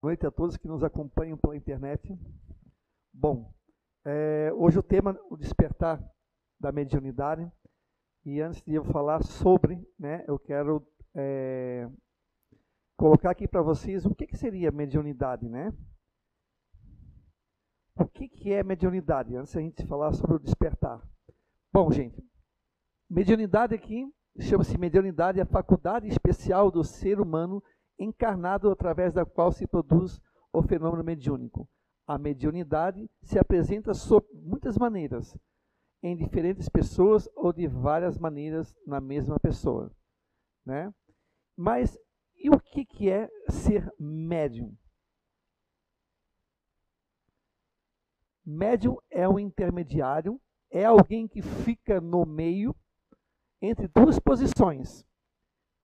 Boa noite a todos que nos acompanham pela internet. Bom, é, hoje o tema o despertar da mediunidade. E antes de eu falar sobre, né, eu quero é, colocar aqui para vocês o que, que seria mediunidade, né? O que, que é mediunidade? Antes a gente falar sobre o despertar. Bom, gente, mediunidade aqui chama-se mediunidade a faculdade especial do ser humano encarnado através da qual se produz o fenômeno mediúnico. A mediunidade se apresenta sob muitas maneiras, em diferentes pessoas ou de várias maneiras na mesma pessoa. Né? Mas e o que, que é ser médium? Médium é um intermediário, é alguém que fica no meio entre duas posições.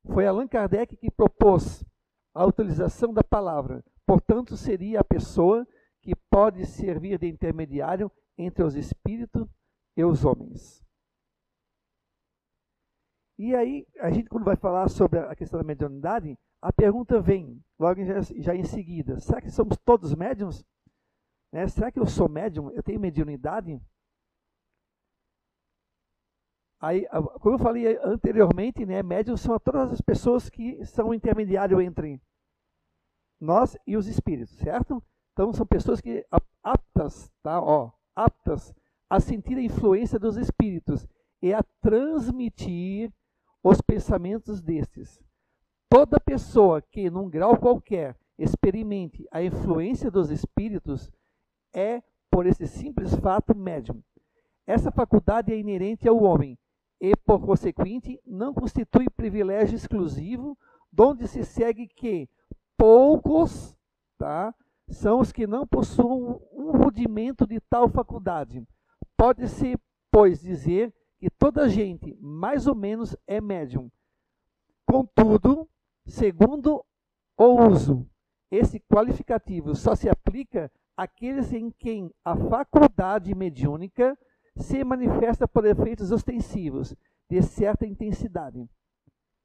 Foi Allan Kardec que propôs a utilização da palavra. Portanto, seria a pessoa que pode servir de intermediário entre os espíritos e os homens. E aí, a gente quando vai falar sobre a questão da mediunidade, a pergunta vem logo já, em seguida: será que somos todos médiums? Né? Será que eu sou médium? Eu tenho mediunidade? Aí, como eu falei anteriormente, né, médiums são todas as pessoas que são intermediário entre nós e os espíritos, certo? Então são pessoas que aptas, tá? Ó, aptas a sentir a influência dos espíritos e a transmitir os pensamentos destes. Toda pessoa que, num grau qualquer, experimente a influência dos espíritos é, por esse simples fato, médium. Essa faculdade é inerente ao homem e, por consequente, não constitui privilégio exclusivo, donde se segue que poucos tá, são os que não possuem um rudimento de tal faculdade. Pode-se, pois, dizer que toda gente, mais ou menos, é médium. Contudo, segundo o uso, esse qualificativo só se aplica àqueles em quem a faculdade mediúnica se manifesta por efeitos ostensivos de certa intensidade.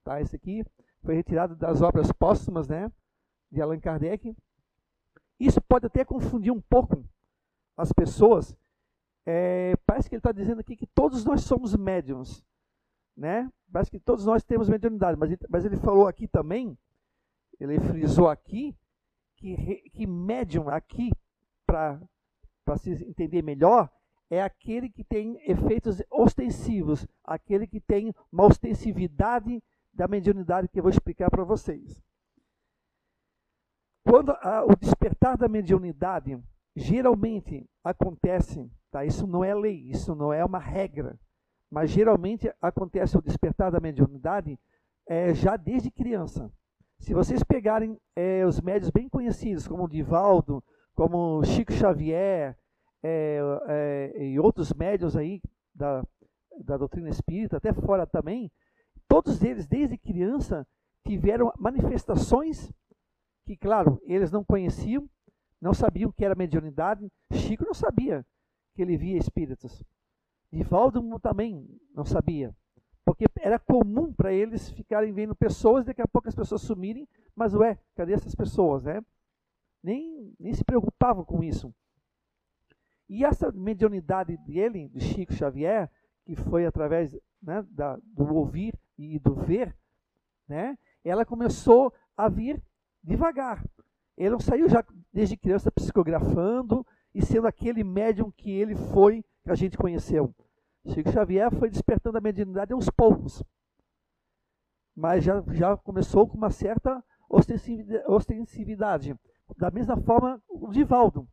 Tá? Esse aqui foi retirado das obras póstumas né, de Allan Kardec. Isso pode até confundir um pouco as pessoas. É, parece que ele está dizendo aqui que todos nós somos médiums. Né? Parece que todos nós temos mediunidade, mas, mas ele falou aqui também, ele frisou aqui, que, que médium aqui, para se entender melhor, é aquele que tem efeitos ostensivos, aquele que tem uma ostensividade da mediunidade que eu vou explicar para vocês. Quando a, o despertar da mediunidade geralmente acontece, tá? isso não é lei, isso não é uma regra, mas geralmente acontece o despertar da mediunidade é, já desde criança. Se vocês pegarem é, os médios bem conhecidos, como o Divaldo, como Chico Xavier, é, é, e outros médios aí da, da doutrina espírita, até fora também, todos eles, desde criança, tiveram manifestações que, claro, eles não conheciam, não sabiam que era mediunidade. Chico não sabia que ele via espíritos. Divaldo também não sabia. Porque era comum para eles ficarem vendo pessoas, daqui a pouco as pessoas sumirem, mas ué, cadê essas pessoas, né? Nem, nem se preocupavam com isso. E essa mediunidade dele, de Chico Xavier, que foi através né, da, do ouvir e do ver, né, ela começou a vir devagar. Ele não saiu já desde criança psicografando e sendo aquele médium que ele foi, que a gente conheceu. Chico Xavier foi despertando a mediunidade aos poucos. Mas já, já começou com uma certa ostensividade. Da mesma forma, o Divaldo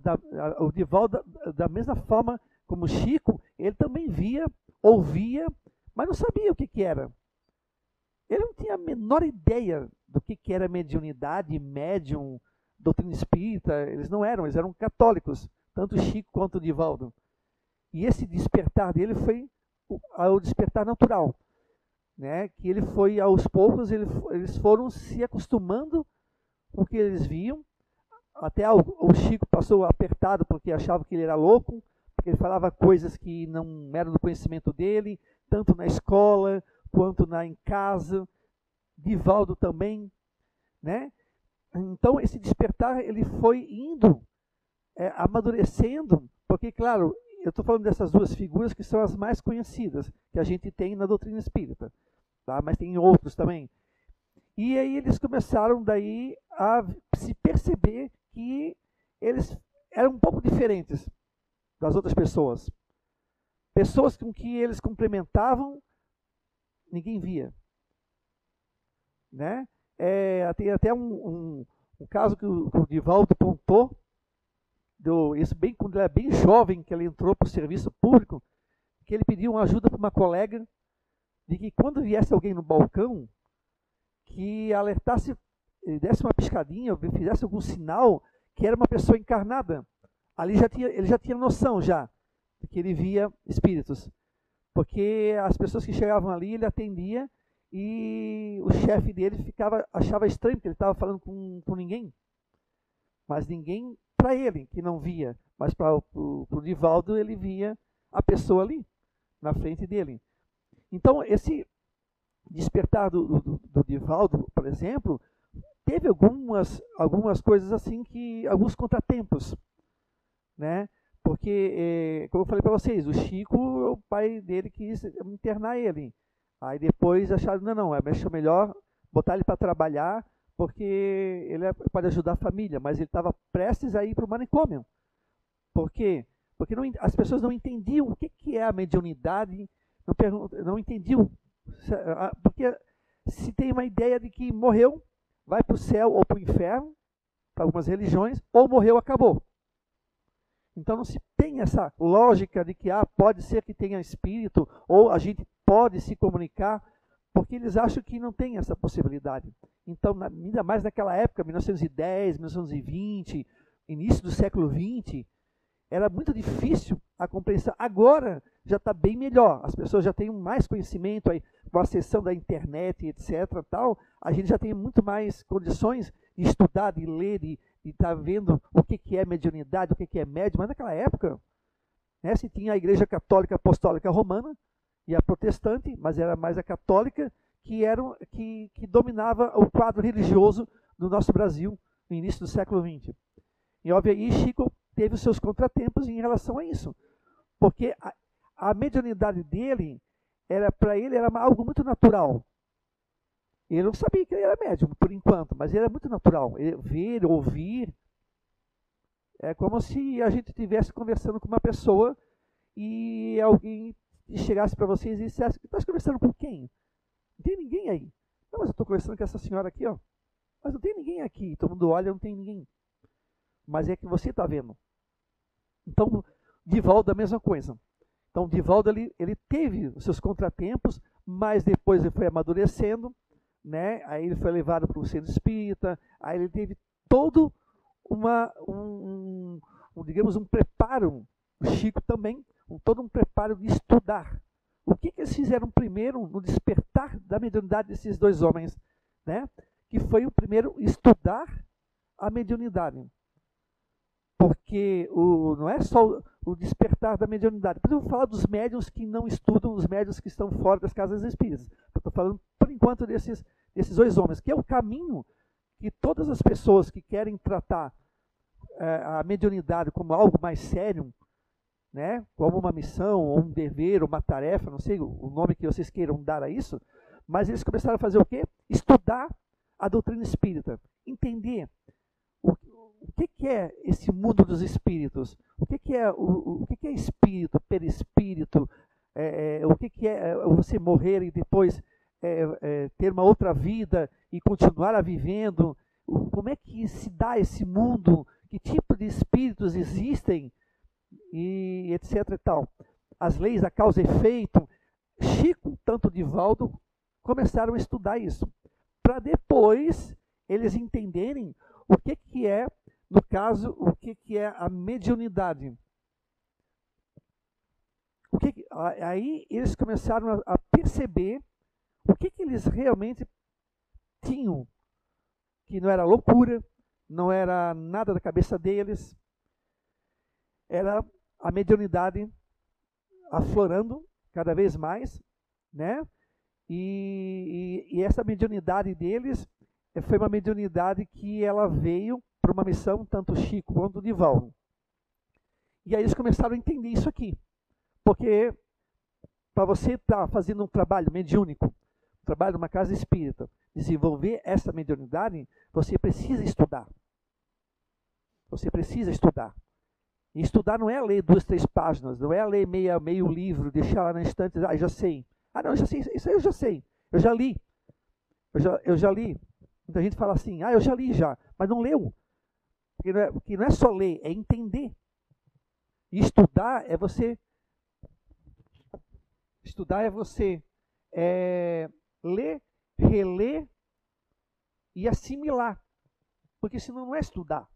da, o Divaldo, da, da mesma forma como Chico, ele também via, ouvia, mas não sabia o que, que era. Ele não tinha a menor ideia do que, que era mediunidade, médium, doutrina espírita. Eles não eram, eles eram católicos, tanto Chico quanto Divaldo. E esse despertar dele foi o, o despertar natural. Né? Que ele foi, aos poucos, ele, eles foram se acostumando com o que eles viam até o, Chico passou apertado porque achava que ele era louco, porque ele falava coisas que não eram do conhecimento dele, tanto na escola quanto na, em casa. Divaldo também, né? então esse despertar ele foi indo é, amadurecendo, porque claro, eu estou falando dessas duas figuras que são as mais conhecidas que a gente tem na doutrina espírita, tá? Mas tem outros também. E aí eles começaram daí a se perceber que eles eram um pouco diferentes das outras pessoas. Pessoas com que eles complementavam, ninguém via. Né? É, tem até um, um, um caso que o, o Divaldo contou, do, isso bem, quando ele era bem jovem, que ele entrou para o serviço público, que ele pediu uma ajuda para uma colega, de que quando viesse alguém no balcão, que alertasse, desse uma piscadinha, fizesse algum sinal que era uma pessoa encarnada. Ali já tinha, ele já tinha noção já que ele via espíritos. Porque as pessoas que chegavam ali, ele atendia e o chefe dele ficava achava estranho que ele estava falando com, com ninguém. Mas ninguém para ele que não via, mas para o Divaldo ele via a pessoa ali na frente dele. Então esse despertar do, do, do Divaldo, por exemplo, teve algumas, algumas coisas assim que. alguns contratempos. Né? Porque, é, como eu falei para vocês, o Chico, o pai dele quis internar ele. Aí depois acharam, não, não, é melhor botar ele para trabalhar, porque ele é, pode ajudar a família, mas ele estava prestes a ir para o manicômio. Por quê? Porque não, as pessoas não entendiam o que, que é a mediunidade, não, não entendiam. Porque se tem uma ideia de que morreu, vai para o céu ou para o inferno, para algumas religiões, ou morreu, acabou. Então não se tem essa lógica de que ah, pode ser que tenha espírito, ou a gente pode se comunicar, porque eles acham que não tem essa possibilidade. Então, ainda mais naquela época, 1910, 1920, início do século 20, era muito difícil a compreensão. Agora já está bem melhor. As pessoas já têm mais conhecimento aí, com a acessão da internet, etc. Tal, a gente já tem muito mais condições de estudar, de ler, de estar tá vendo o que, que é mediunidade, o que, que é médium. Mas naquela época, né, se tinha a Igreja Católica Apostólica Romana e a protestante, mas era mais a católica, que, era, que, que dominava o quadro religioso do nosso Brasil no início do século XX. E, obviamente, Chico teve os seus contratempos em relação a isso. Porque a, a mediunidade dele, era para ele, era algo muito natural. Ele não sabia que ele era médium, por enquanto, mas era muito natural. Ele, ver, ouvir, é como se a gente estivesse conversando com uma pessoa e alguém chegasse para vocês e dissesse, está conversando com quem? Não tem ninguém aí. Não, mas eu estou conversando com essa senhora aqui, ó. Mas não tem ninguém aqui. Todo mundo olha, não tem ninguém mas é que você está vendo. Então, Divaldo a mesma coisa. Então, Divaldo ele, ele teve os seus contratempos, mas depois ele foi amadurecendo, né? aí ele foi levado para o centro espírita, aí ele teve todo uma, um, um, digamos, um preparo, o Chico também, um, todo um preparo de estudar. O que, que eles fizeram primeiro no despertar da mediunidade desses dois homens? Né? Que foi o primeiro estudar a mediunidade. Porque o, não é só o despertar da mediunidade. Depois eu vou falar dos médiums que não estudam, os médiums que estão fora das casas espíritas. Estou falando, por enquanto, desses, desses dois homens, que é o caminho que todas as pessoas que querem tratar é, a mediunidade como algo mais sério, né, como uma missão, ou um dever, ou uma tarefa, não sei o nome que vocês queiram dar a isso, mas eles começaram a fazer o quê? Estudar a doutrina espírita, entender o que, que, é esse mundo dos espíritos? O que, que é o, o que, que, é espírito, perispírito? É, é, o que, que é, é você morrer e depois é, é, ter uma outra vida e continuar a vivendo? Como é que se dá esse mundo? Que tipo de espíritos existem? E etc e tal. As leis da causa e efeito. Chico, tanto Divaldo, começaram a estudar isso. Para depois eles entenderem o que, que é no caso, o que, que é a mediunidade? O que, que aí eles começaram a, a perceber o que, que eles realmente tinham, que não era loucura, não era nada da cabeça deles, era a mediunidade aflorando cada vez mais, né? E, e, e, essa mediunidade deles foi uma mediunidade que ela veio para uma missão, tanto Chico quanto o Divaldo. E aí eles começaram a entender isso aqui. Porque para você estar tá fazendo um trabalho mediúnico, um trabalho numa casa espírita, desenvolver essa mediunidade, você precisa estudar. Você precisa estudar. E estudar não é ler duas, três páginas, não é ler meia, meio livro, deixar lá na estante, ah, já sei. Ah, não, já sei, isso aí eu já sei, eu já li. Eu já, eu já li. Muita gente fala assim, ah, eu já li já, mas não leu. Porque não é, porque não é só ler, é entender. E estudar é você. Estudar é você é, ler, reler e assimilar. Porque senão não é estudar.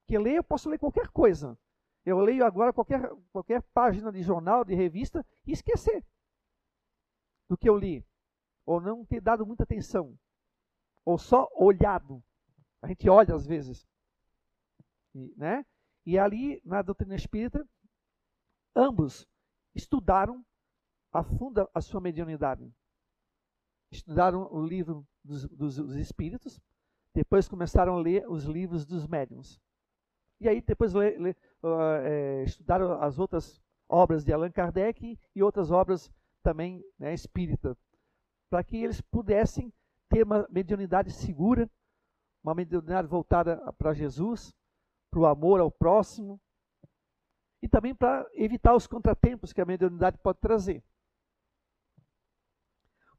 Porque ler eu posso ler qualquer coisa. Eu leio agora qualquer, qualquer página de jornal, de revista e esquecer do que eu li. Ou não ter dado muita atenção. Ou só olhado. A gente olha às vezes. E, né? e ali, na doutrina espírita, ambos estudaram a fundo a sua mediunidade. Estudaram o livro dos, dos, dos espíritos, depois começaram a ler os livros dos médiuns. E aí depois le, le, uh, é, estudaram as outras obras de Allan Kardec e outras obras também né, espírita, para que eles pudessem ter uma mediunidade segura, uma mediunidade voltada para Jesus, para o amor ao próximo e também para evitar os contratempos que a mediunidade pode trazer.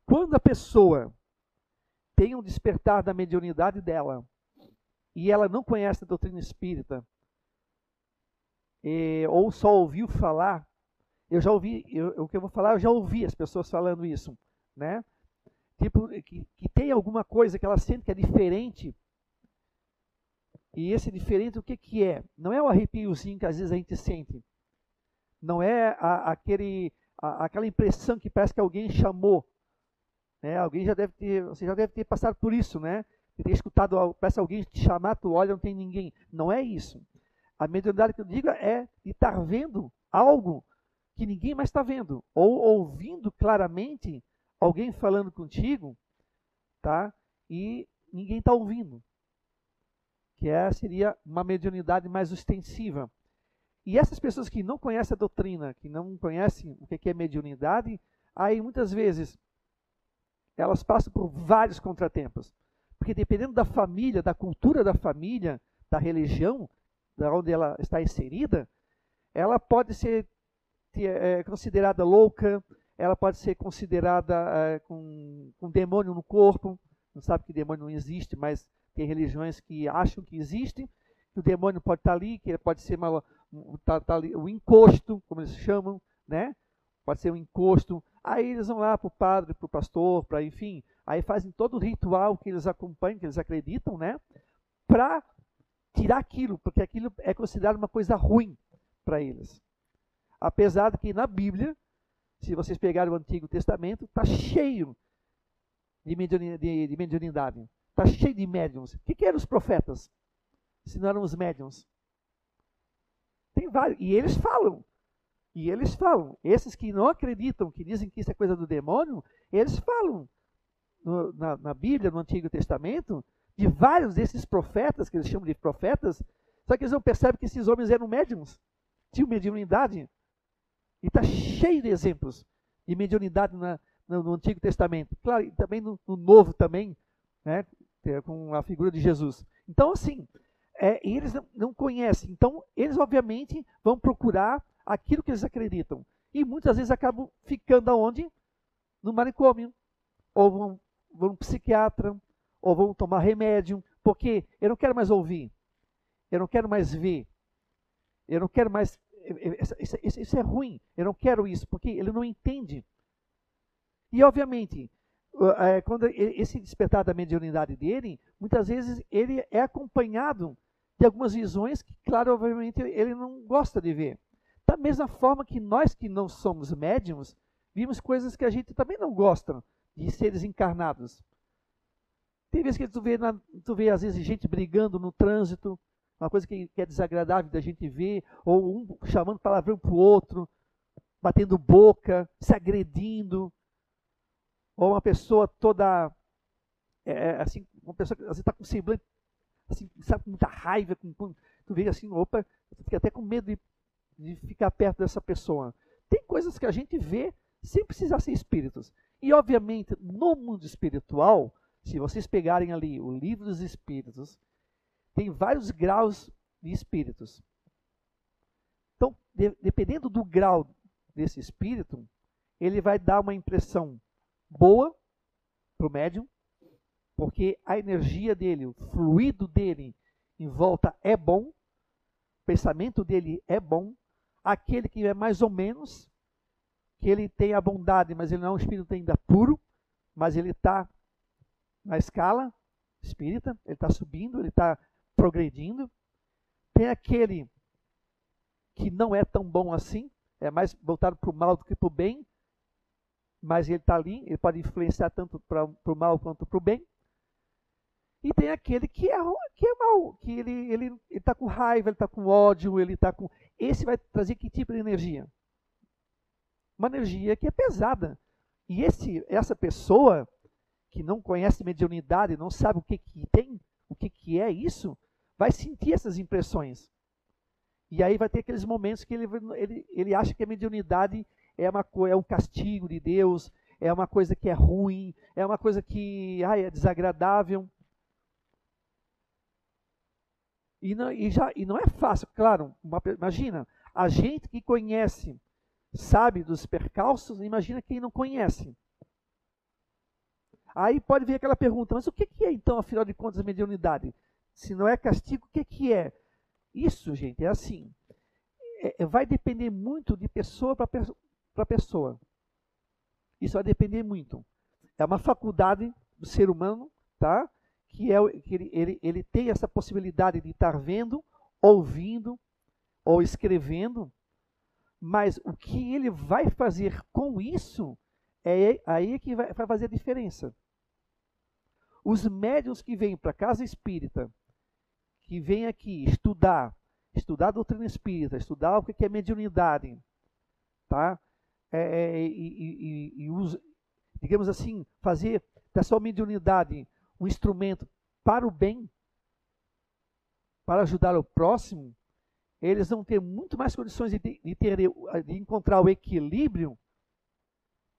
Quando a pessoa tem um despertar da mediunidade dela e ela não conhece a doutrina espírita, e, ou só ouviu falar, eu já ouvi, eu, o que eu vou falar, eu já ouvi as pessoas falando isso, né? Tipo, que, que tem alguma coisa que ela sente que é diferente e esse diferente, o que, que é? Não é o arrepiozinho que às vezes a gente sente. Não é a, aquele, a, aquela impressão que parece que alguém chamou. Né? Alguém já deve ter, você já deve ter passado por isso, né? Ter escutado, parece alguém te chamar, tu olha, não tem ninguém. Não é isso. A mediunidade que eu digo é de estar vendo algo que ninguém mais está vendo. Ou ouvindo claramente alguém falando contigo, tá? E ninguém está ouvindo que é, seria uma mediunidade mais ostensiva. E essas pessoas que não conhecem a doutrina, que não conhecem o que é mediunidade, aí muitas vezes elas passam por vários contratempos. Porque dependendo da família, da cultura da família, da religião, da onde ela está inserida, ela pode ser é, considerada louca, ela pode ser considerada é, com, com demônio no corpo. Não sabe que demônio não existe, mas tem religiões que acham que existem, que o demônio pode estar ali, que pode ser uma, tá, tá ali, o encosto, como eles chamam, né? Pode ser um encosto. Aí eles vão lá para o padre, para o pastor, para enfim, aí fazem todo o ritual que eles acompanham, que eles acreditam, né? Para tirar aquilo, porque aquilo é considerado uma coisa ruim para eles. Apesar de que na Bíblia, se vocês pegarem o Antigo Testamento, está cheio de mediunidade. Está cheio de médiums. O que, que eram os profetas? Se não eram os médiums. Tem vários. E eles falam. E eles falam. Esses que não acreditam, que dizem que isso é coisa do demônio, eles falam no, na, na Bíblia, no Antigo Testamento, de vários desses profetas, que eles chamam de profetas, só que eles não percebem que esses homens eram médiums, tinham mediunidade. E está cheio de exemplos de mediunidade na, no, no, Antigo Testamento. Claro, e também no, no Novo também, né? Com a figura de Jesus. Então, assim, é, eles não, conhecem. Então, eles, obviamente, vão procurar aquilo que eles acreditam. E muitas vezes acabam ficando aonde? No manicômio. Ou vão, vão psiquiatra, ou vão tomar remédio, porque eu não quero mais ouvir, eu não quero mais ver, eu não quero mais. Isso, isso, isso é ruim, eu não quero isso, porque ele não entende. E, obviamente, é, quando esse despertar da mediunidade dele, muitas vezes ele é acompanhado de algumas visões que, claro, obviamente, ele não gosta de ver. Da mesma forma que nós que não somos médiums, vimos coisas que a gente também não gosta de seres encarnados. Tem vezes que tu vê, na, tu vê às vezes gente brigando no trânsito, uma coisa que, que é desagradável da gente ver, ou um chamando palavrão para o outro, batendo boca, se agredindo ou uma pessoa toda é, é assim, uma pessoa que às vezes está com semblante, assim, sabe, com muita raiva, com, com, tu vê assim, opa, fica até com medo de, de ficar perto dessa pessoa. Tem coisas que a gente vê sem precisar ser espíritos. E, obviamente, no mundo espiritual, se vocês pegarem ali o livro dos espíritos, tem vários graus de espíritos. Então, de, dependendo do grau desse espírito, ele vai dar uma impressão boa para o médium, porque a energia dele, o fluido dele em volta é bom, o pensamento dele é bom. Aquele que é mais ou menos, que ele tem a bondade, mas ele não é um espírito ainda puro, mas ele está na escala espírita, ele está subindo, ele está progredindo. Tem aquele que não é tão bom assim, é mais voltado para o mal do que para o bem, mas ele está ali, ele pode influenciar tanto para o mal quanto para o bem. E tem aquele que é, que é mal, que ele está ele, ele tá com raiva, ele está com ódio, ele está com. Esse vai trazer que tipo de energia? Uma energia que é pesada. E esse, essa pessoa que não conhece mediunidade, não sabe o que, que tem, o que, que é isso, vai sentir essas impressões. E aí vai ter aqueles momentos que ele, ele, ele acha que a mediunidade é, uma, é um castigo de Deus, é uma coisa que é ruim, é uma coisa que ai, é desagradável. E não, e, já, e não é fácil, claro. Uma, imagina, a gente que conhece, sabe dos percalços, imagina quem não conhece. Aí pode vir aquela pergunta, mas o que é então, afinal de contas, a mediunidade? Se não é castigo, o que, é? Isso, gente, é assim. É, é vai depender muito de pessoa para pessoa. Isso vai depender muito. É uma faculdade do ser humano, tá? Que, é, que ele, ele, ele tem essa possibilidade de estar vendo, ouvindo ou escrevendo, mas o que ele vai fazer com isso é aí que vai, vai fazer a diferença. Os médios que vêm para a casa espírita, que vêm aqui estudar, estudar a doutrina espírita, estudar o que é mediunidade, tá? É, é, e, e, e usa, digamos assim, fazer da sua mediunidade um instrumento para o bem, para ajudar o próximo, eles vão ter muito mais condições de, de, ter, de encontrar o equilíbrio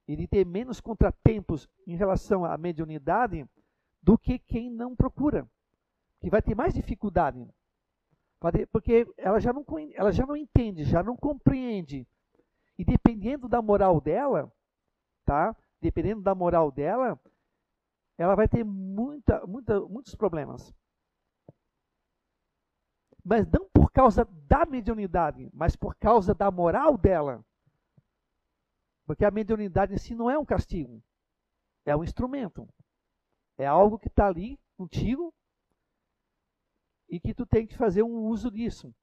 e de ter menos contratempos em relação à mediunidade do que quem não procura, que vai ter mais dificuldade. Porque ela já não, ela já não entende, já não compreende. E dependendo da moral dela, tá? Dependendo da moral dela, ela vai ter muita, muita, muitos problemas. Mas não por causa da mediunidade, mas por causa da moral dela. Porque a mediunidade em si não é um castigo, é um instrumento. É algo que está ali contigo e que tu tem que fazer um uso disso.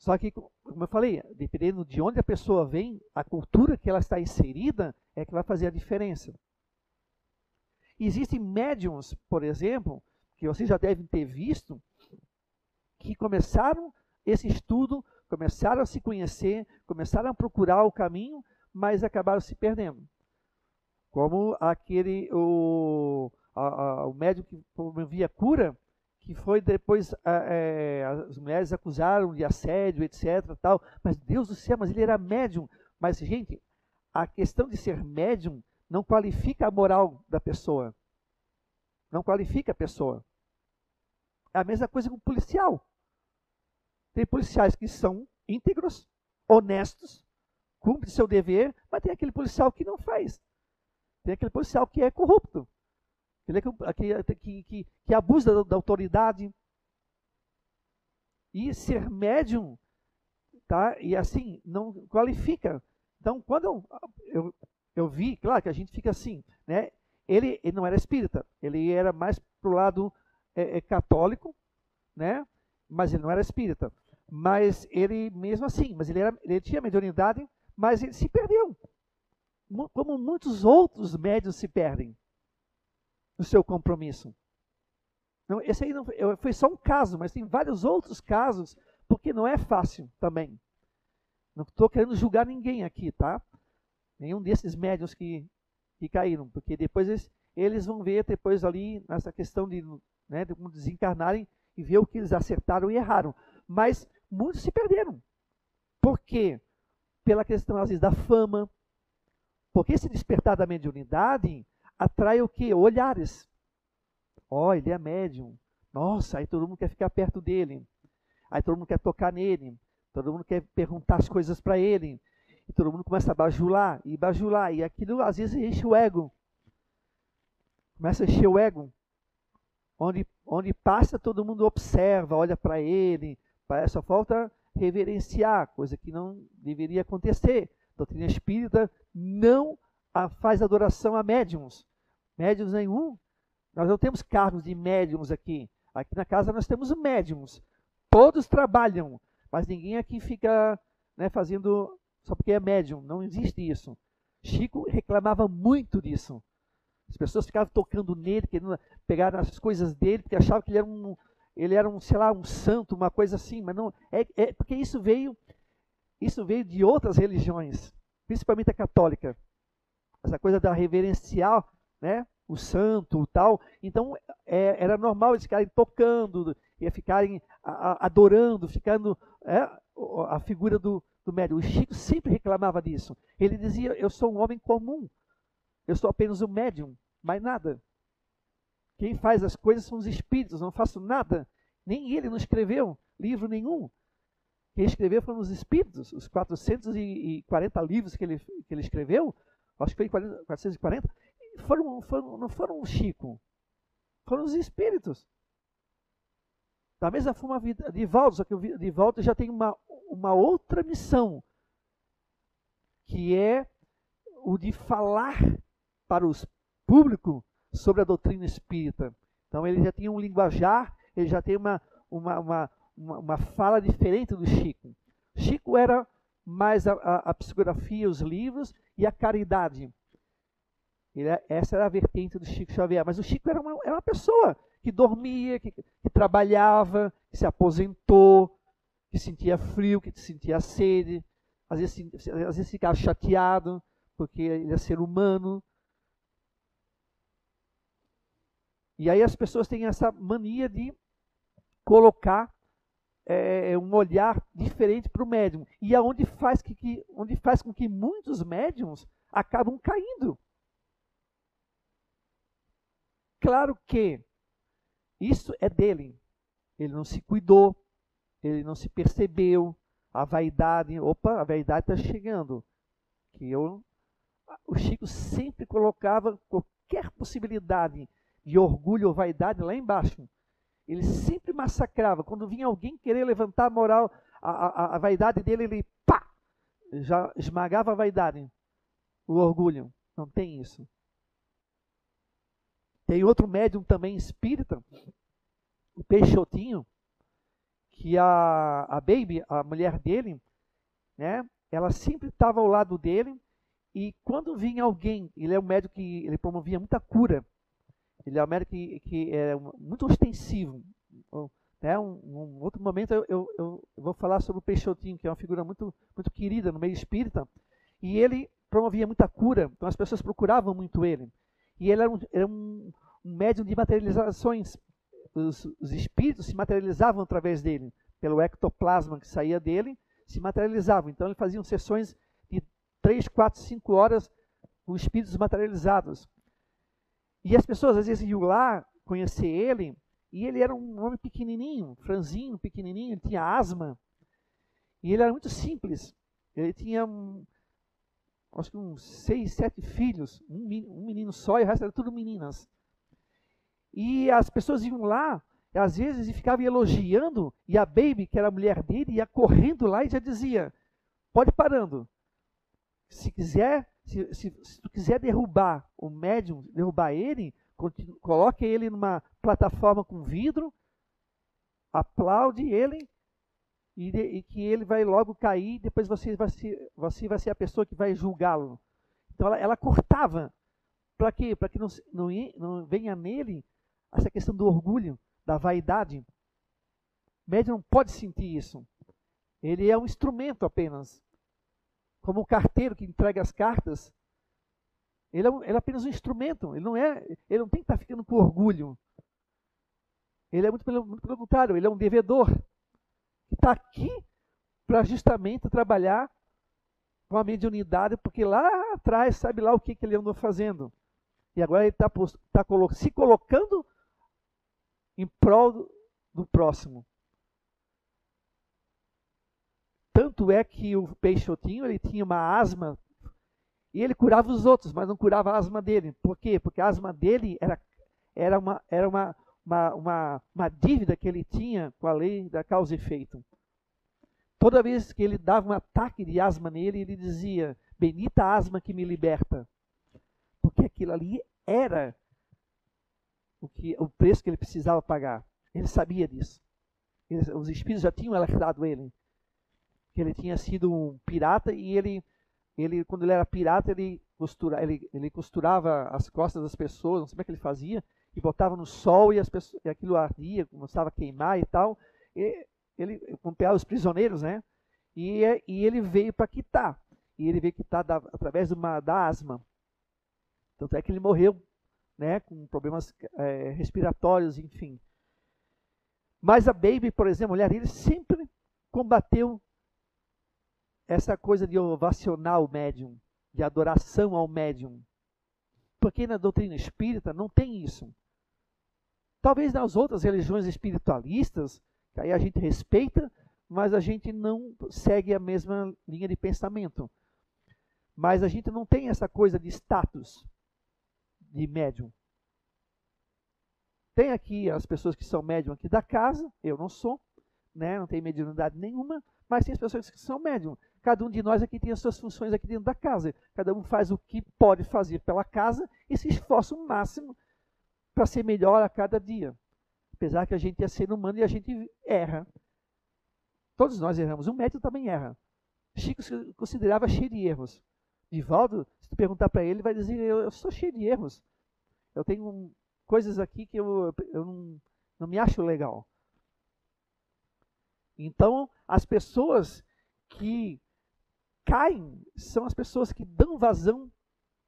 Só que, como eu falei, dependendo de onde a pessoa vem, a cultura que ela está inserida é que vai fazer a diferença. Existem médiums, por exemplo, que vocês já devem ter visto, que começaram esse estudo, começaram a se conhecer, começaram a procurar o caminho, mas acabaram se perdendo como aquele o, a, a, o médico que promovia cura, que foi depois é, as mulheres acusaram de assédio, etc. Tal. Mas Deus do céu, mas ele era médium. Mas gente, a questão de ser médium não qualifica a moral da pessoa. Não qualifica a pessoa. É a mesma coisa com o policial. Tem policiais que são íntegros, honestos, cumprem seu dever, mas tem aquele policial que não faz. Tem aquele policial que é corrupto, que, que, que, que abusa da, da autoridade. E ser médium, tá? E assim, não qualifica. Então, quando eu, eu, eu vi, claro que a gente fica assim, né? Ele, ele não era espírita, ele era mais pro lado é, é, católico, né? Mas ele não era espírita. Mas ele, mesmo assim, mas ele, era, ele tinha mediunidade, mas ele se perdeu como muitos outros médios se perdem no seu compromisso. Não, esse aí não foi só um caso, mas tem vários outros casos, porque não é fácil também. Não estou querendo julgar ninguém aqui, tá? Nenhum desses médios que que caíram, porque depois eles, eles vão ver depois ali nessa questão de, né, de desencarnarem e ver o que eles acertaram e erraram. Mas muitos se perderam. Por quê? Pela questão, às vezes, da fama. Porque esse despertar da mediunidade atrai o quê? Olhares. Ó, oh, ele é médium. Nossa, aí todo mundo quer ficar perto dele. Aí todo mundo quer tocar nele. Todo mundo quer perguntar as coisas para ele. E todo mundo começa a bajular e bajular. E aquilo às vezes enche o ego. Começa a encher o ego. Onde, onde passa, todo mundo observa, olha para ele. Só falta reverenciar, coisa que não deveria acontecer. Doutrina espírita não faz adoração a médiums. Médiums nenhum. Nós não temos cargos de médiums aqui. Aqui na casa nós temos médiums. Todos trabalham, mas ninguém aqui fica né, fazendo só porque é médium. Não existe isso. Chico reclamava muito disso. As pessoas ficavam tocando nele, querendo pegar as coisas dele, porque achavam que ele era um, ele era um, sei lá, um santo, uma coisa assim, mas não é, é porque isso veio, isso veio de outras religiões, principalmente a católica. Essa coisa da reverencial, né? O santo, tal. Então é, era normal eles ficarem tocando, e ficarem adorando, ficando é, a figura do, do médium. O Chico sempre reclamava disso. Ele dizia: Eu sou um homem comum, eu sou apenas um médium, mais nada. Quem faz as coisas são os espíritos, não faço nada. Nem ele não escreveu livro nenhum. Quem escreveu foram os espíritos, os 440 livros que ele, que ele escreveu, acho que foi 440, foram, foram, não foram o Chico, foram os espíritos. Da mesma forma, de volta, só que o Divaldo já tem uma, uma outra missão, que é o de falar para o público sobre a doutrina espírita. Então ele já tinha um linguajar, ele já tem uma, uma, uma, uma, uma fala diferente do Chico. Chico era mais a, a, a psicografia, os livros e a caridade. É, essa era a vertente do Chico Xavier. Mas o Chico era uma, era uma pessoa que dormia, que, que trabalhava, que se aposentou, que sentia frio, que sentia sede, às vezes, às vezes ficava chateado, porque ele é ser humano, E aí as pessoas têm essa mania de colocar é, um olhar diferente para o médium. E aonde faz, que, que, onde faz com que muitos médiums acabam caindo. Claro que isso é dele. Ele não se cuidou, ele não se percebeu. A vaidade, opa, a vaidade está chegando. Que eu, o Chico sempre colocava qualquer possibilidade de orgulho ou vaidade lá embaixo. Ele sempre massacrava. Quando vinha alguém querer levantar a moral, a, a, a vaidade dele, ele pá! Já esmagava a vaidade, o orgulho. Não tem isso. Tem outro médium também espírita, o Peixotinho, que a, a Baby, a mulher dele, né, ela sempre estava ao lado dele, e quando vinha alguém, ele é um médico que ele promovia muita cura, ele é um médico que, que é muito ostensivo. Né? Um, um outro momento eu, eu, eu, vou falar sobre o Peixotinho, que é uma figura muito, muito querida no meio espírita. E ele promovia muita cura, então as pessoas procuravam muito ele. E ele era um, era um, um médium de materializações. Os, os espíritos se materializavam através dele, pelo ectoplasma que saía dele, se materializavam. Então ele fazia sessões de 3, 4, 5 horas com espíritos materializados. E as pessoas às vezes iam lá conhecer ele, e ele era um homem pequenininho, franzinho, pequenininho, ele tinha asma. E ele era muito simples. Ele tinha, um, acho que uns seis, sete filhos, um, um menino só e o resto era tudo meninas. E as pessoas iam lá, às vezes, e ficavam elogiando, e a Baby, que era a mulher dele, ia correndo lá e já dizia: pode parando. Se quiser, se, se, se, tu quiser derrubar o médium, derrubar ele, coloque ele numa plataforma com vidro, aplaude ele e, e, que ele vai logo cair, depois você vai ser, você vai ser a pessoa que vai julgá-lo. Então ela, ela cortava. Para quê? Para que não, não, não venha nele essa questão do orgulho, da vaidade. O médium não pode sentir isso. Ele é um instrumento apenas como o carteiro que entrega as cartas, Ele é, ele é apenas um instrumento. Ele não é, ele não tem que estar ficando com orgulho. Ele é muito pelo, muito pelo contrário, ele é um devedor. Que está aqui para justamente trabalhar com a mediunidade, porque lá atrás sabe lá o que, que ele andou fazendo. E agora ele está tá, tá se colocando em prol do, do próximo. Tanto é que o Peixotinho ele tinha uma asma e ele curava os outros, mas não curava a asma dele. Por quê? Porque a asma dele era, era, uma, era uma, uma, uma, uma dívida que ele tinha com a lei da causa e efeito. Toda vez que ele dava um ataque de asma nele, ele dizia: Bendita asma que me liberta. Porque aquilo ali era o, que, o preço que ele precisava pagar. Ele sabia disso. Ele, os espíritos já tinham alertado ele que ele tinha sido um pirata e ele, ele quando ele era pirata, ele, costura, ele, ele costurava as costas das pessoas, não sei como é que ele fazia, e botava no sol e, as pessoas, e aquilo ardia, começava a queimar e tal. E ele pegava os prisioneiros, né? E, e ele veio para quitar. E ele veio quitar da, através de uma, da asma. Tanto é que ele morreu, né? Com problemas é, respiratórios, enfim. Mas a Baby, por exemplo, mulher, ele sempre combateu essa coisa de ovacionar o médium, de adoração ao médium. Porque na doutrina espírita não tem isso. Talvez nas outras religiões espiritualistas, que aí a gente respeita, mas a gente não segue a mesma linha de pensamento. Mas a gente não tem essa coisa de status de médium. Tem aqui as pessoas que são médium aqui da casa, eu não sou, né, não tenho mediunidade nenhuma, mas tem as pessoas que são médium. Cada um de nós aqui tem as suas funções aqui dentro da casa. Cada um faz o que pode fazer pela casa e se esforça o máximo para ser melhor a cada dia. Apesar que a gente é ser humano e a gente erra. Todos nós erramos. O médium também erra. Chico se considerava cheio de erros. Divaldo, se tu perguntar para ele, vai dizer: eu, eu, sou cheio de erros. Eu tenho um, coisas aqui que eu, eu não, não me acho legal. Então, as pessoas que caem são as pessoas que dão vazão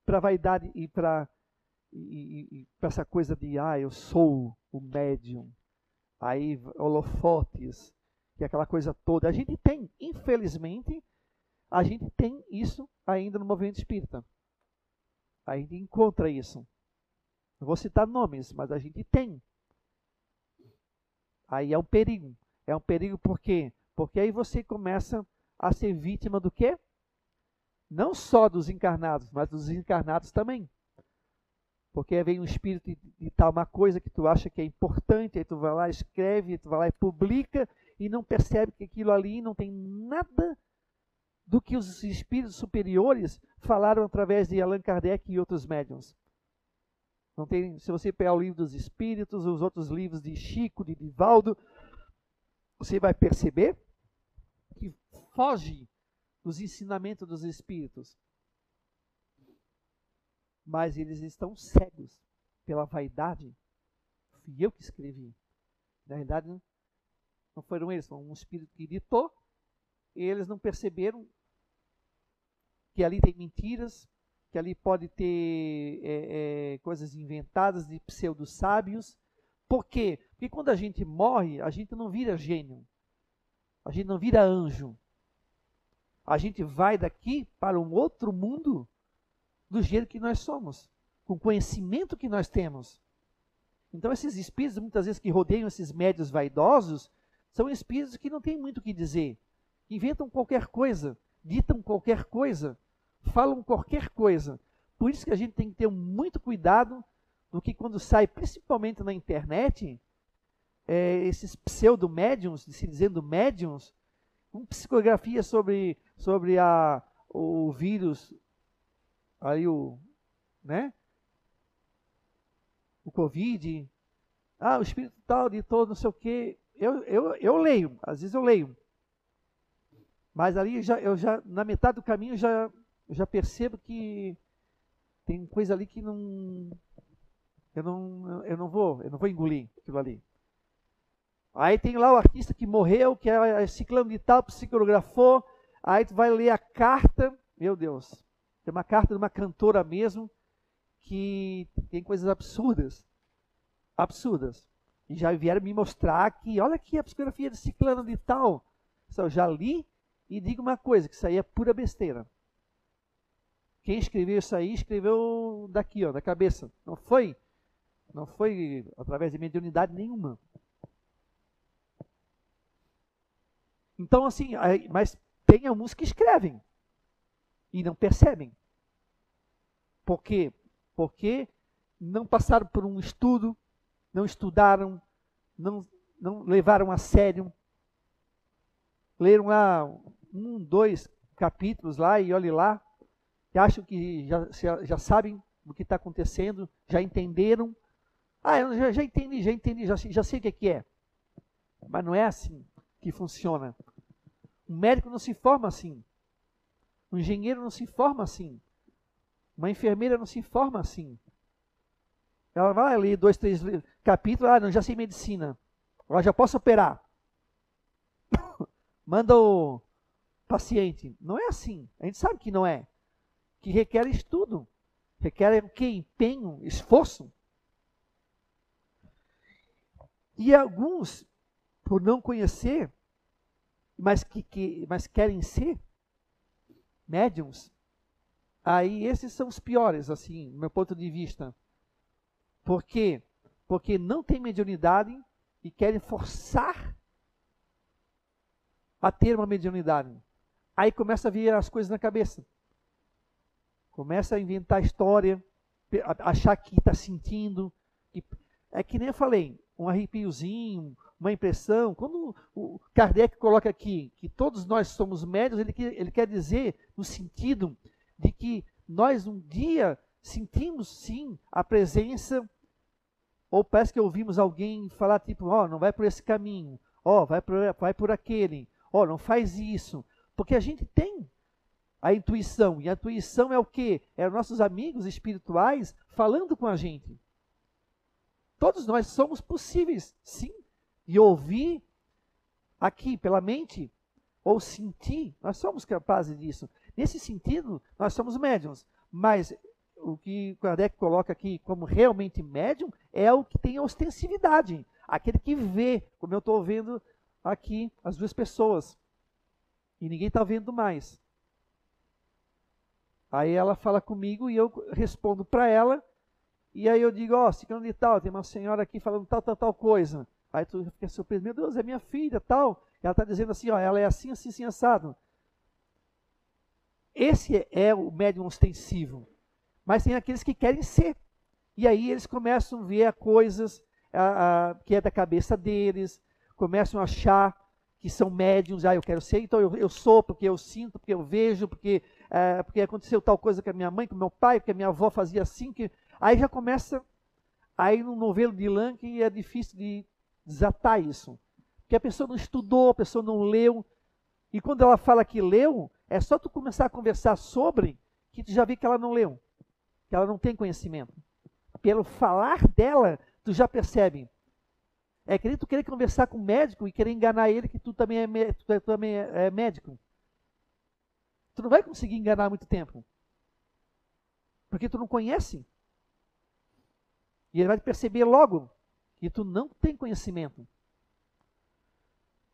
para vaidade e para e, e, essa coisa de ah, eu sou o médium, aí holofotes, que é aquela coisa toda. A gente tem, infelizmente, a gente tem isso ainda no movimento espírita. A gente encontra isso. Não vou citar nomes, mas a gente tem. Aí é um perigo. É um perigo por quê? Porque aí você começa a ser vítima do quê? Não só dos encarnados, mas dos encarnados também. Porque vem um espírito e, e tal uma coisa que tu acha que é importante, aí tu vai lá, escreve, tu vai lá e publica e não percebe que aquilo ali não tem nada do que os espíritos superiores falaram através de Allan Kardec e outros médiums. Não tem, se você pegar o livro dos espíritos, os outros livros de Chico, de Divaldo, você vai perceber que foge dos ensinamentos dos espíritos. Mas eles estão cegos pela vaidade. Fui eu que escrevi. Na realidade, não foram eles, foi um espírito que ditou. E eles não perceberam que ali tem mentiras, que ali pode ter é, é, coisas inventadas de pseudo-sábios, por quê? Porque quando a gente morre, a gente não vira gênio. A gente não vira anjo. A gente vai daqui para um outro mundo do jeito que nós somos, com o conhecimento que nós temos. Então, esses espíritos, muitas vezes, que rodeiam esses médios vaidosos, são espíritos que não têm muito o que dizer. Inventam qualquer coisa, ditam qualquer coisa, falam qualquer coisa. Por isso que a gente tem que ter muito cuidado do que quando sai, principalmente na internet, é, esses pseudo-médiums, se dizendo médiums, com psicografia sobre, sobre a, o vírus, aí o, né? O Covid, ah, o espírito tal, de todo, não sei o quê. Eu, eu, eu leio, às vezes eu leio. Mas ali já, eu já, na metade do caminho, já, já percebo que tem coisa ali que não, eu não, eu não vou, eu não vou engolir aquilo ali. Aí tem lá o artista que morreu, que é ciclano de tal, psicografou. Aí tu vai ler a carta, meu Deus, tem uma carta de uma cantora mesmo, que tem coisas absurdas. Absurdas. E já vieram me mostrar que, olha aqui a psicografia de ciclano de tal. Eu já li e digo uma coisa, que isso aí é pura besteira. Quem escreveu isso aí, escreveu daqui, ó, da cabeça. Não foi, não foi através de mediunidade nenhuma. Então, assim, mas tem alguns que escrevem e não percebem. Por quê? Porque não passaram por um estudo, não estudaram, não, não levaram a sério. Leram lá um, dois capítulos lá e olhe lá, e acham que já, já sabem o que está acontecendo, já entenderam. Ah, eu já, já entendi, já entendi, já, já sei o que é, que é. Mas não é assim que funciona. Um médico não se forma assim. Um engenheiro não se forma assim. Uma enfermeira não se forma assim. Ela vai ler dois, três capítulos, ah, não, já sei medicina. Agora já posso operar. Manda o paciente. Não é assim. A gente sabe que não é. Que requer estudo. Requer o que? Empenho, esforço. E alguns, por não conhecer, mas que, que mas querem ser médiums, aí esses são os piores, assim, do meu ponto de vista. Por quê? Porque não tem mediunidade e querem forçar a ter uma mediunidade. Aí começa a vir as coisas na cabeça. Começa a inventar história, achar que está sentindo. É que nem eu falei, um arrepiozinho, uma impressão. Quando o Kardec coloca aqui que todos nós somos médios, ele, ele quer dizer no sentido de que nós um dia sentimos sim a presença, ou parece que ouvimos alguém falar tipo, ó, oh, não vai por esse caminho, ó, oh, vai, por, vai por aquele, ó, oh, não faz isso. Porque a gente tem a intuição, e a intuição é o quê? É os nossos amigos espirituais falando com a gente. Todos nós somos possíveis, sim, de ouvir aqui pela mente ou sentir, nós somos capazes disso. Nesse sentido, nós somos médiums, mas o que Kardec coloca aqui como realmente médium é o que tem ostensividade, aquele que vê, como eu estou vendo aqui as duas pessoas, e ninguém está vendo mais. Aí ela fala comigo e eu respondo para ela, e aí eu digo, ó, oh, ciclano de tal, tem uma senhora aqui falando tal, tal, tal coisa. Aí tu fica surpreso, meu Deus, é minha filha, tal. Ela está dizendo assim, ó, ela é assim, assim, assim, assado. Esse é o médium ostensivo. Mas tem aqueles que querem ser. E aí eles começam a ver coisas a, a, que é da cabeça deles, começam a achar que são médiums, ah, eu quero ser, então eu, eu sou, porque eu sinto, porque eu vejo, porque, é, porque aconteceu tal coisa com a minha mãe, com meu pai, porque a minha avó fazia assim, que... aí já começa aí no novelo de que é difícil de desatar isso. Porque a pessoa não estudou, a pessoa não leu. E quando ela fala que leu, é só tu começar a conversar sobre que tu já vê que ela não leu, que ela não tem conhecimento. Pelo falar dela, tu já percebe. É que nem tu querer conversar com o médico e querer enganar ele que tu também é, tu também é, é médico. Tu não vai conseguir enganar muito tempo. Porque tu não conhece. E ele vai perceber logo e tu não tem conhecimento.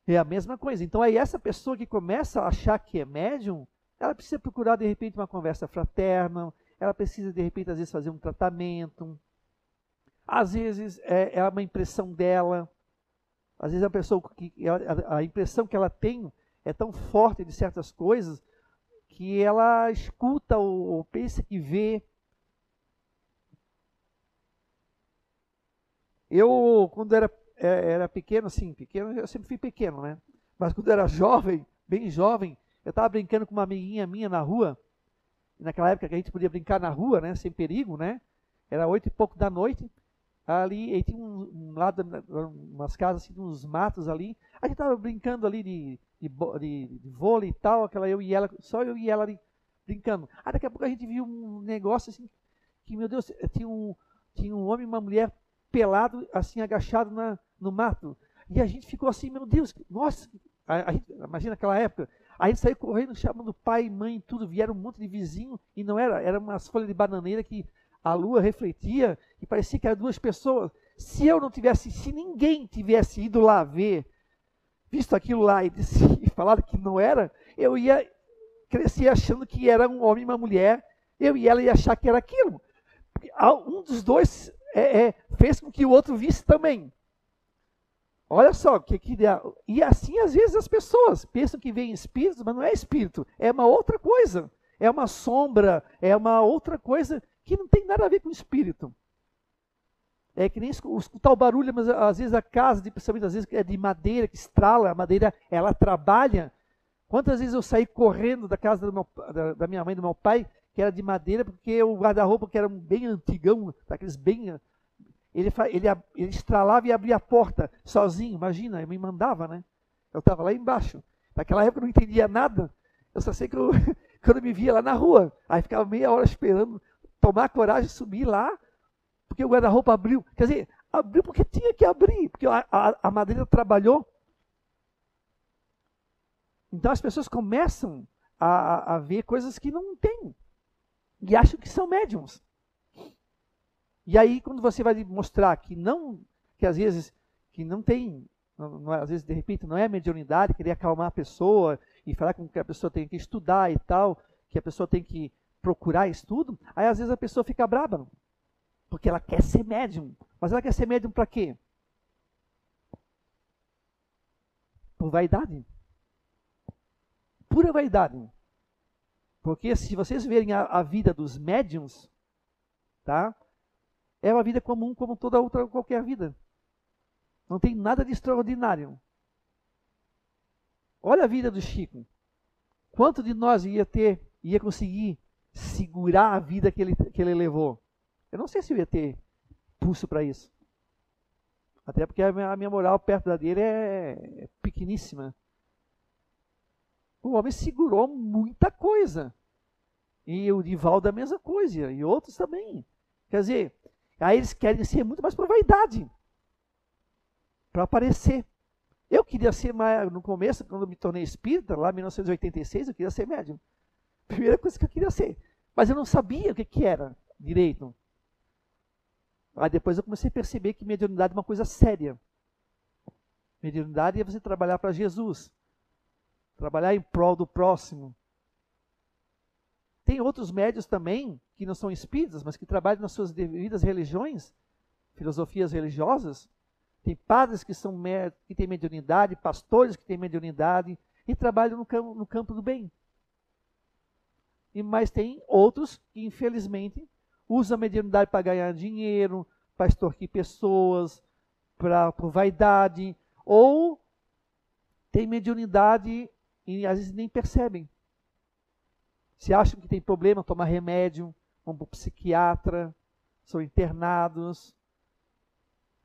É a mesma coisa. Então aí essa pessoa que começa a achar que é médium, ela precisa procurar de repente uma conversa fraterna, ela precisa de repente às vezes fazer um tratamento. Às vezes é, é uma impressão dela. Às vezes a pessoa que a, a impressão que ela tem é tão forte de certas coisas que ela escuta ou, ou pensa que vê Eu, quando era, é, era pequeno, assim, pequeno, eu sempre fui pequeno, né? Mas quando era jovem, bem jovem, eu estava brincando com uma amiguinha minha na rua. Naquela época que a gente podia brincar na rua, né? Sem perigo, né? Era oito e pouco da noite. Ali, e tinha um, um lado, umas casas, assim, uns matos ali. A gente estava brincando ali de, de, de, de vôlei e tal, aquela eu e ela, só eu e ela ali brincando. Aí daqui a pouco a gente viu um negócio assim, que, meu Deus, tinha um, tinha um homem e uma mulher pelado, assim, agachado na, no mato. E a gente ficou assim, meu Deus, nossa, a, a gente, imagina aquela época. A gente saiu correndo, chamando pai, mãe, tudo, vieram um monte de vizinho, e não era, era umas folhas de bananeira que a lua refletia e parecia que eram duas pessoas. Se eu não tivesse, se ninguém tivesse ido lá ver, visto aquilo lá e, disse, e falado que não era, eu ia crescer achando que era um homem e uma mulher, eu e ela ia achar que era aquilo. Um dos dois é, é, fez com que o outro visse também. Olha só, que, que e assim às vezes as pessoas pensam que vem espírito, mas não é espírito, é uma outra coisa, é uma sombra, é uma outra coisa que não tem nada a ver com espírito. É que nem escutar o barulho, mas às vezes a casa, principalmente às vezes é de madeira, que estrala, a madeira ela trabalha. Quantas vezes eu saí correndo da casa meu, da, da, minha mãe e do meu pai, que era de madeira, porque o guarda-roupa, que era um bem antigão, daqueles bem ele, ele, ele estralava e abria a porta sozinho, imagina, me mandava, né? Eu estava lá embaixo. Naquela época eu não entendia nada. Eu só sei que eu, quando me via lá na rua, aí ficava meia hora esperando tomar coragem, subir lá, porque o guarda-roupa abriu. Quer dizer, abriu porque tinha que abrir, porque a, a, a madeira trabalhou. Então as pessoas começam a, a ver coisas que não têm e acham que são médiums. E aí, quando você vai mostrar que não, que às vezes, que não tem, não, não, é, às vezes, de repente, não é mediunidade, querer acalmar a pessoa e falar com que a pessoa tem que estudar e tal, que a pessoa tem que procurar estudo, aí às vezes a pessoa fica brava, porque ela quer ser médium. Mas ela quer ser médium para quê? Por vaidade. Pura vaidade. Porque se vocês verem a, a vida dos médiums, tá? É uma vida comum como toda outra qualquer vida. Não tem nada de extraordinário. Olha a vida do Chico. Quanto de nós ia ter, ia conseguir segurar a vida que ele, que ele levou? Eu não sei se eu ia ter pulso para isso. Até porque a minha, moral perto da dele é, é pequeníssima. O homem segurou muita coisa. E o Divaldo a mesma coisa. E outros também. Quer dizer, Aí eles querem ser muito mais por vaidade, para aparecer. Eu queria ser mais, no começo, quando me tornei espírita, lá em 1986, eu queria ser médium. Primeira coisa que eu queria ser. Mas eu não sabia o que, que era direito. Aí depois eu comecei a perceber que mediunidade é uma coisa séria. Mediunidade é você trabalhar para Jesus. Trabalhar em prol do próximo. Tem outros médios também, que não são espíritas, mas que trabalham nas suas devidas religiões, filosofias religiosas. Tem padres que, são, que têm mediunidade, pastores que têm mediunidade e trabalham no campo, no campo do bem. E, mas tem outros que, infelizmente, usam a mediunidade para ganhar dinheiro, para extorquir pessoas, para por vaidade, ou tem mediunidade e às vezes nem percebem. Se acham que tem problema, tomar remédio, vão para o psiquiatra, são internados.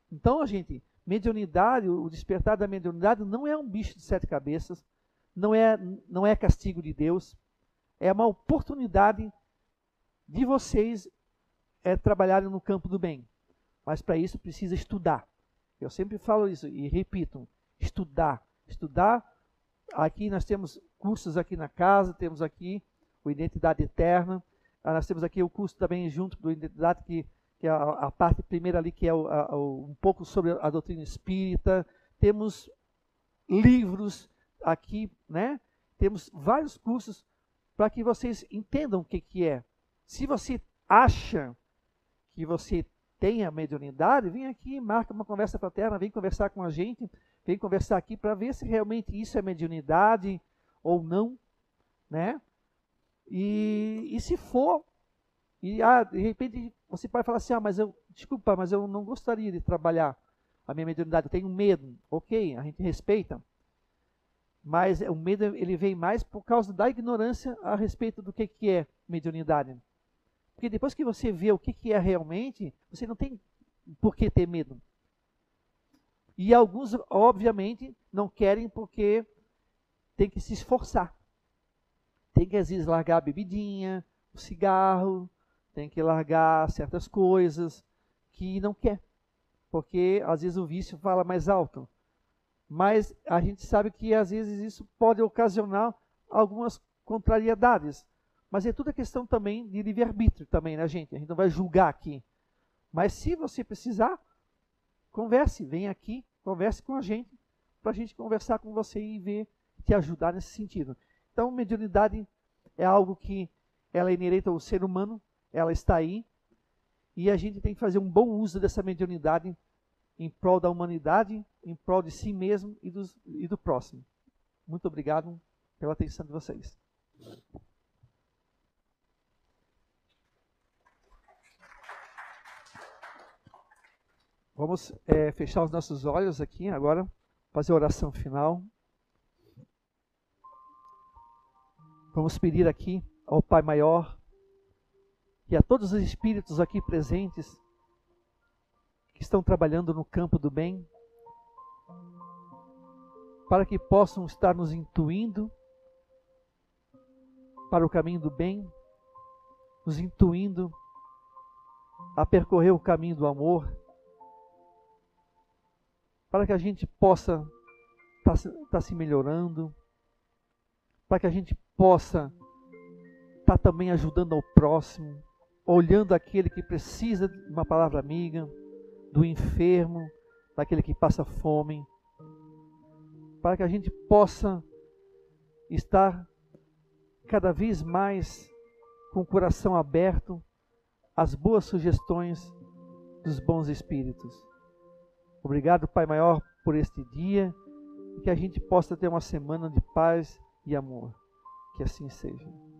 Então, gente, mediunidade, o despertar da mediunidade não é um bicho de sete cabeças, não é, não é castigo de Deus, é uma oportunidade de vocês é, trabalharem no campo do bem. Mas para isso precisa estudar. Eu sempre falo isso e repito: estudar. Estudar. Aqui nós temos cursos aqui na casa, temos aqui o Identidade Eterna. Ah, nós temos aqui o curso também junto do Identidade, que, que é a, a parte primeira ali, que é o, a, o, um pouco sobre a doutrina espírita. Temos livros aqui, né? Temos vários cursos para que vocês entendam o que, que é. Se você acha que você tem a mediunidade, vem aqui, marca uma conversa fraterna, vem conversar com a gente, vem conversar aqui para ver se realmente isso é mediunidade ou não, né? E, e se for, e ah, de repente você pode falar assim, ah, mas eu, desculpa, mas eu não gostaria de trabalhar a minha mediunidade, eu tenho medo. Ok, a gente respeita. Mas o medo ele vem mais por causa da ignorância a respeito do que, que é mediunidade. Porque depois que você vê o que, que é realmente, você não tem por que ter medo. E alguns, obviamente, não querem porque tem que se esforçar tem que às vezes largar a bebidinha, o cigarro, tem que largar certas coisas que não quer, porque às vezes o vício fala mais alto. Mas a gente sabe que às vezes isso pode ocasionar algumas contrariedades. Mas é tudo questão também de livre-arbítrio também, né, gente? A gente não vai julgar aqui. Mas se você precisar, converse, vem aqui, converse com a gente, para a gente conversar com você e ver, te ajudar nesse sentido. Então, mediunidade é algo que ela é inerente ao ser humano, ela está aí, e a gente tem que fazer um bom uso dessa mediunidade em prol da humanidade, em prol de si mesmo e, e do próximo. Muito obrigado pela atenção de vocês. Vamos é, fechar os nossos olhos aqui agora, fazer a oração final. Vamos pedir aqui ao Pai Maior e a todos os espíritos aqui presentes que estão trabalhando no campo do bem, para que possam estar nos intuindo para o caminho do bem, nos intuindo a percorrer o caminho do amor para que a gente possa estar tá, tá se melhorando, para que a gente possa estar tá também ajudando ao próximo, olhando aquele que precisa de uma palavra amiga, do enfermo, daquele que passa fome, para que a gente possa estar cada vez mais com o coração aberto às boas sugestões dos bons espíritos. Obrigado, Pai Maior, por este dia e que a gente possa ter uma semana de paz e amor. Que assim seja.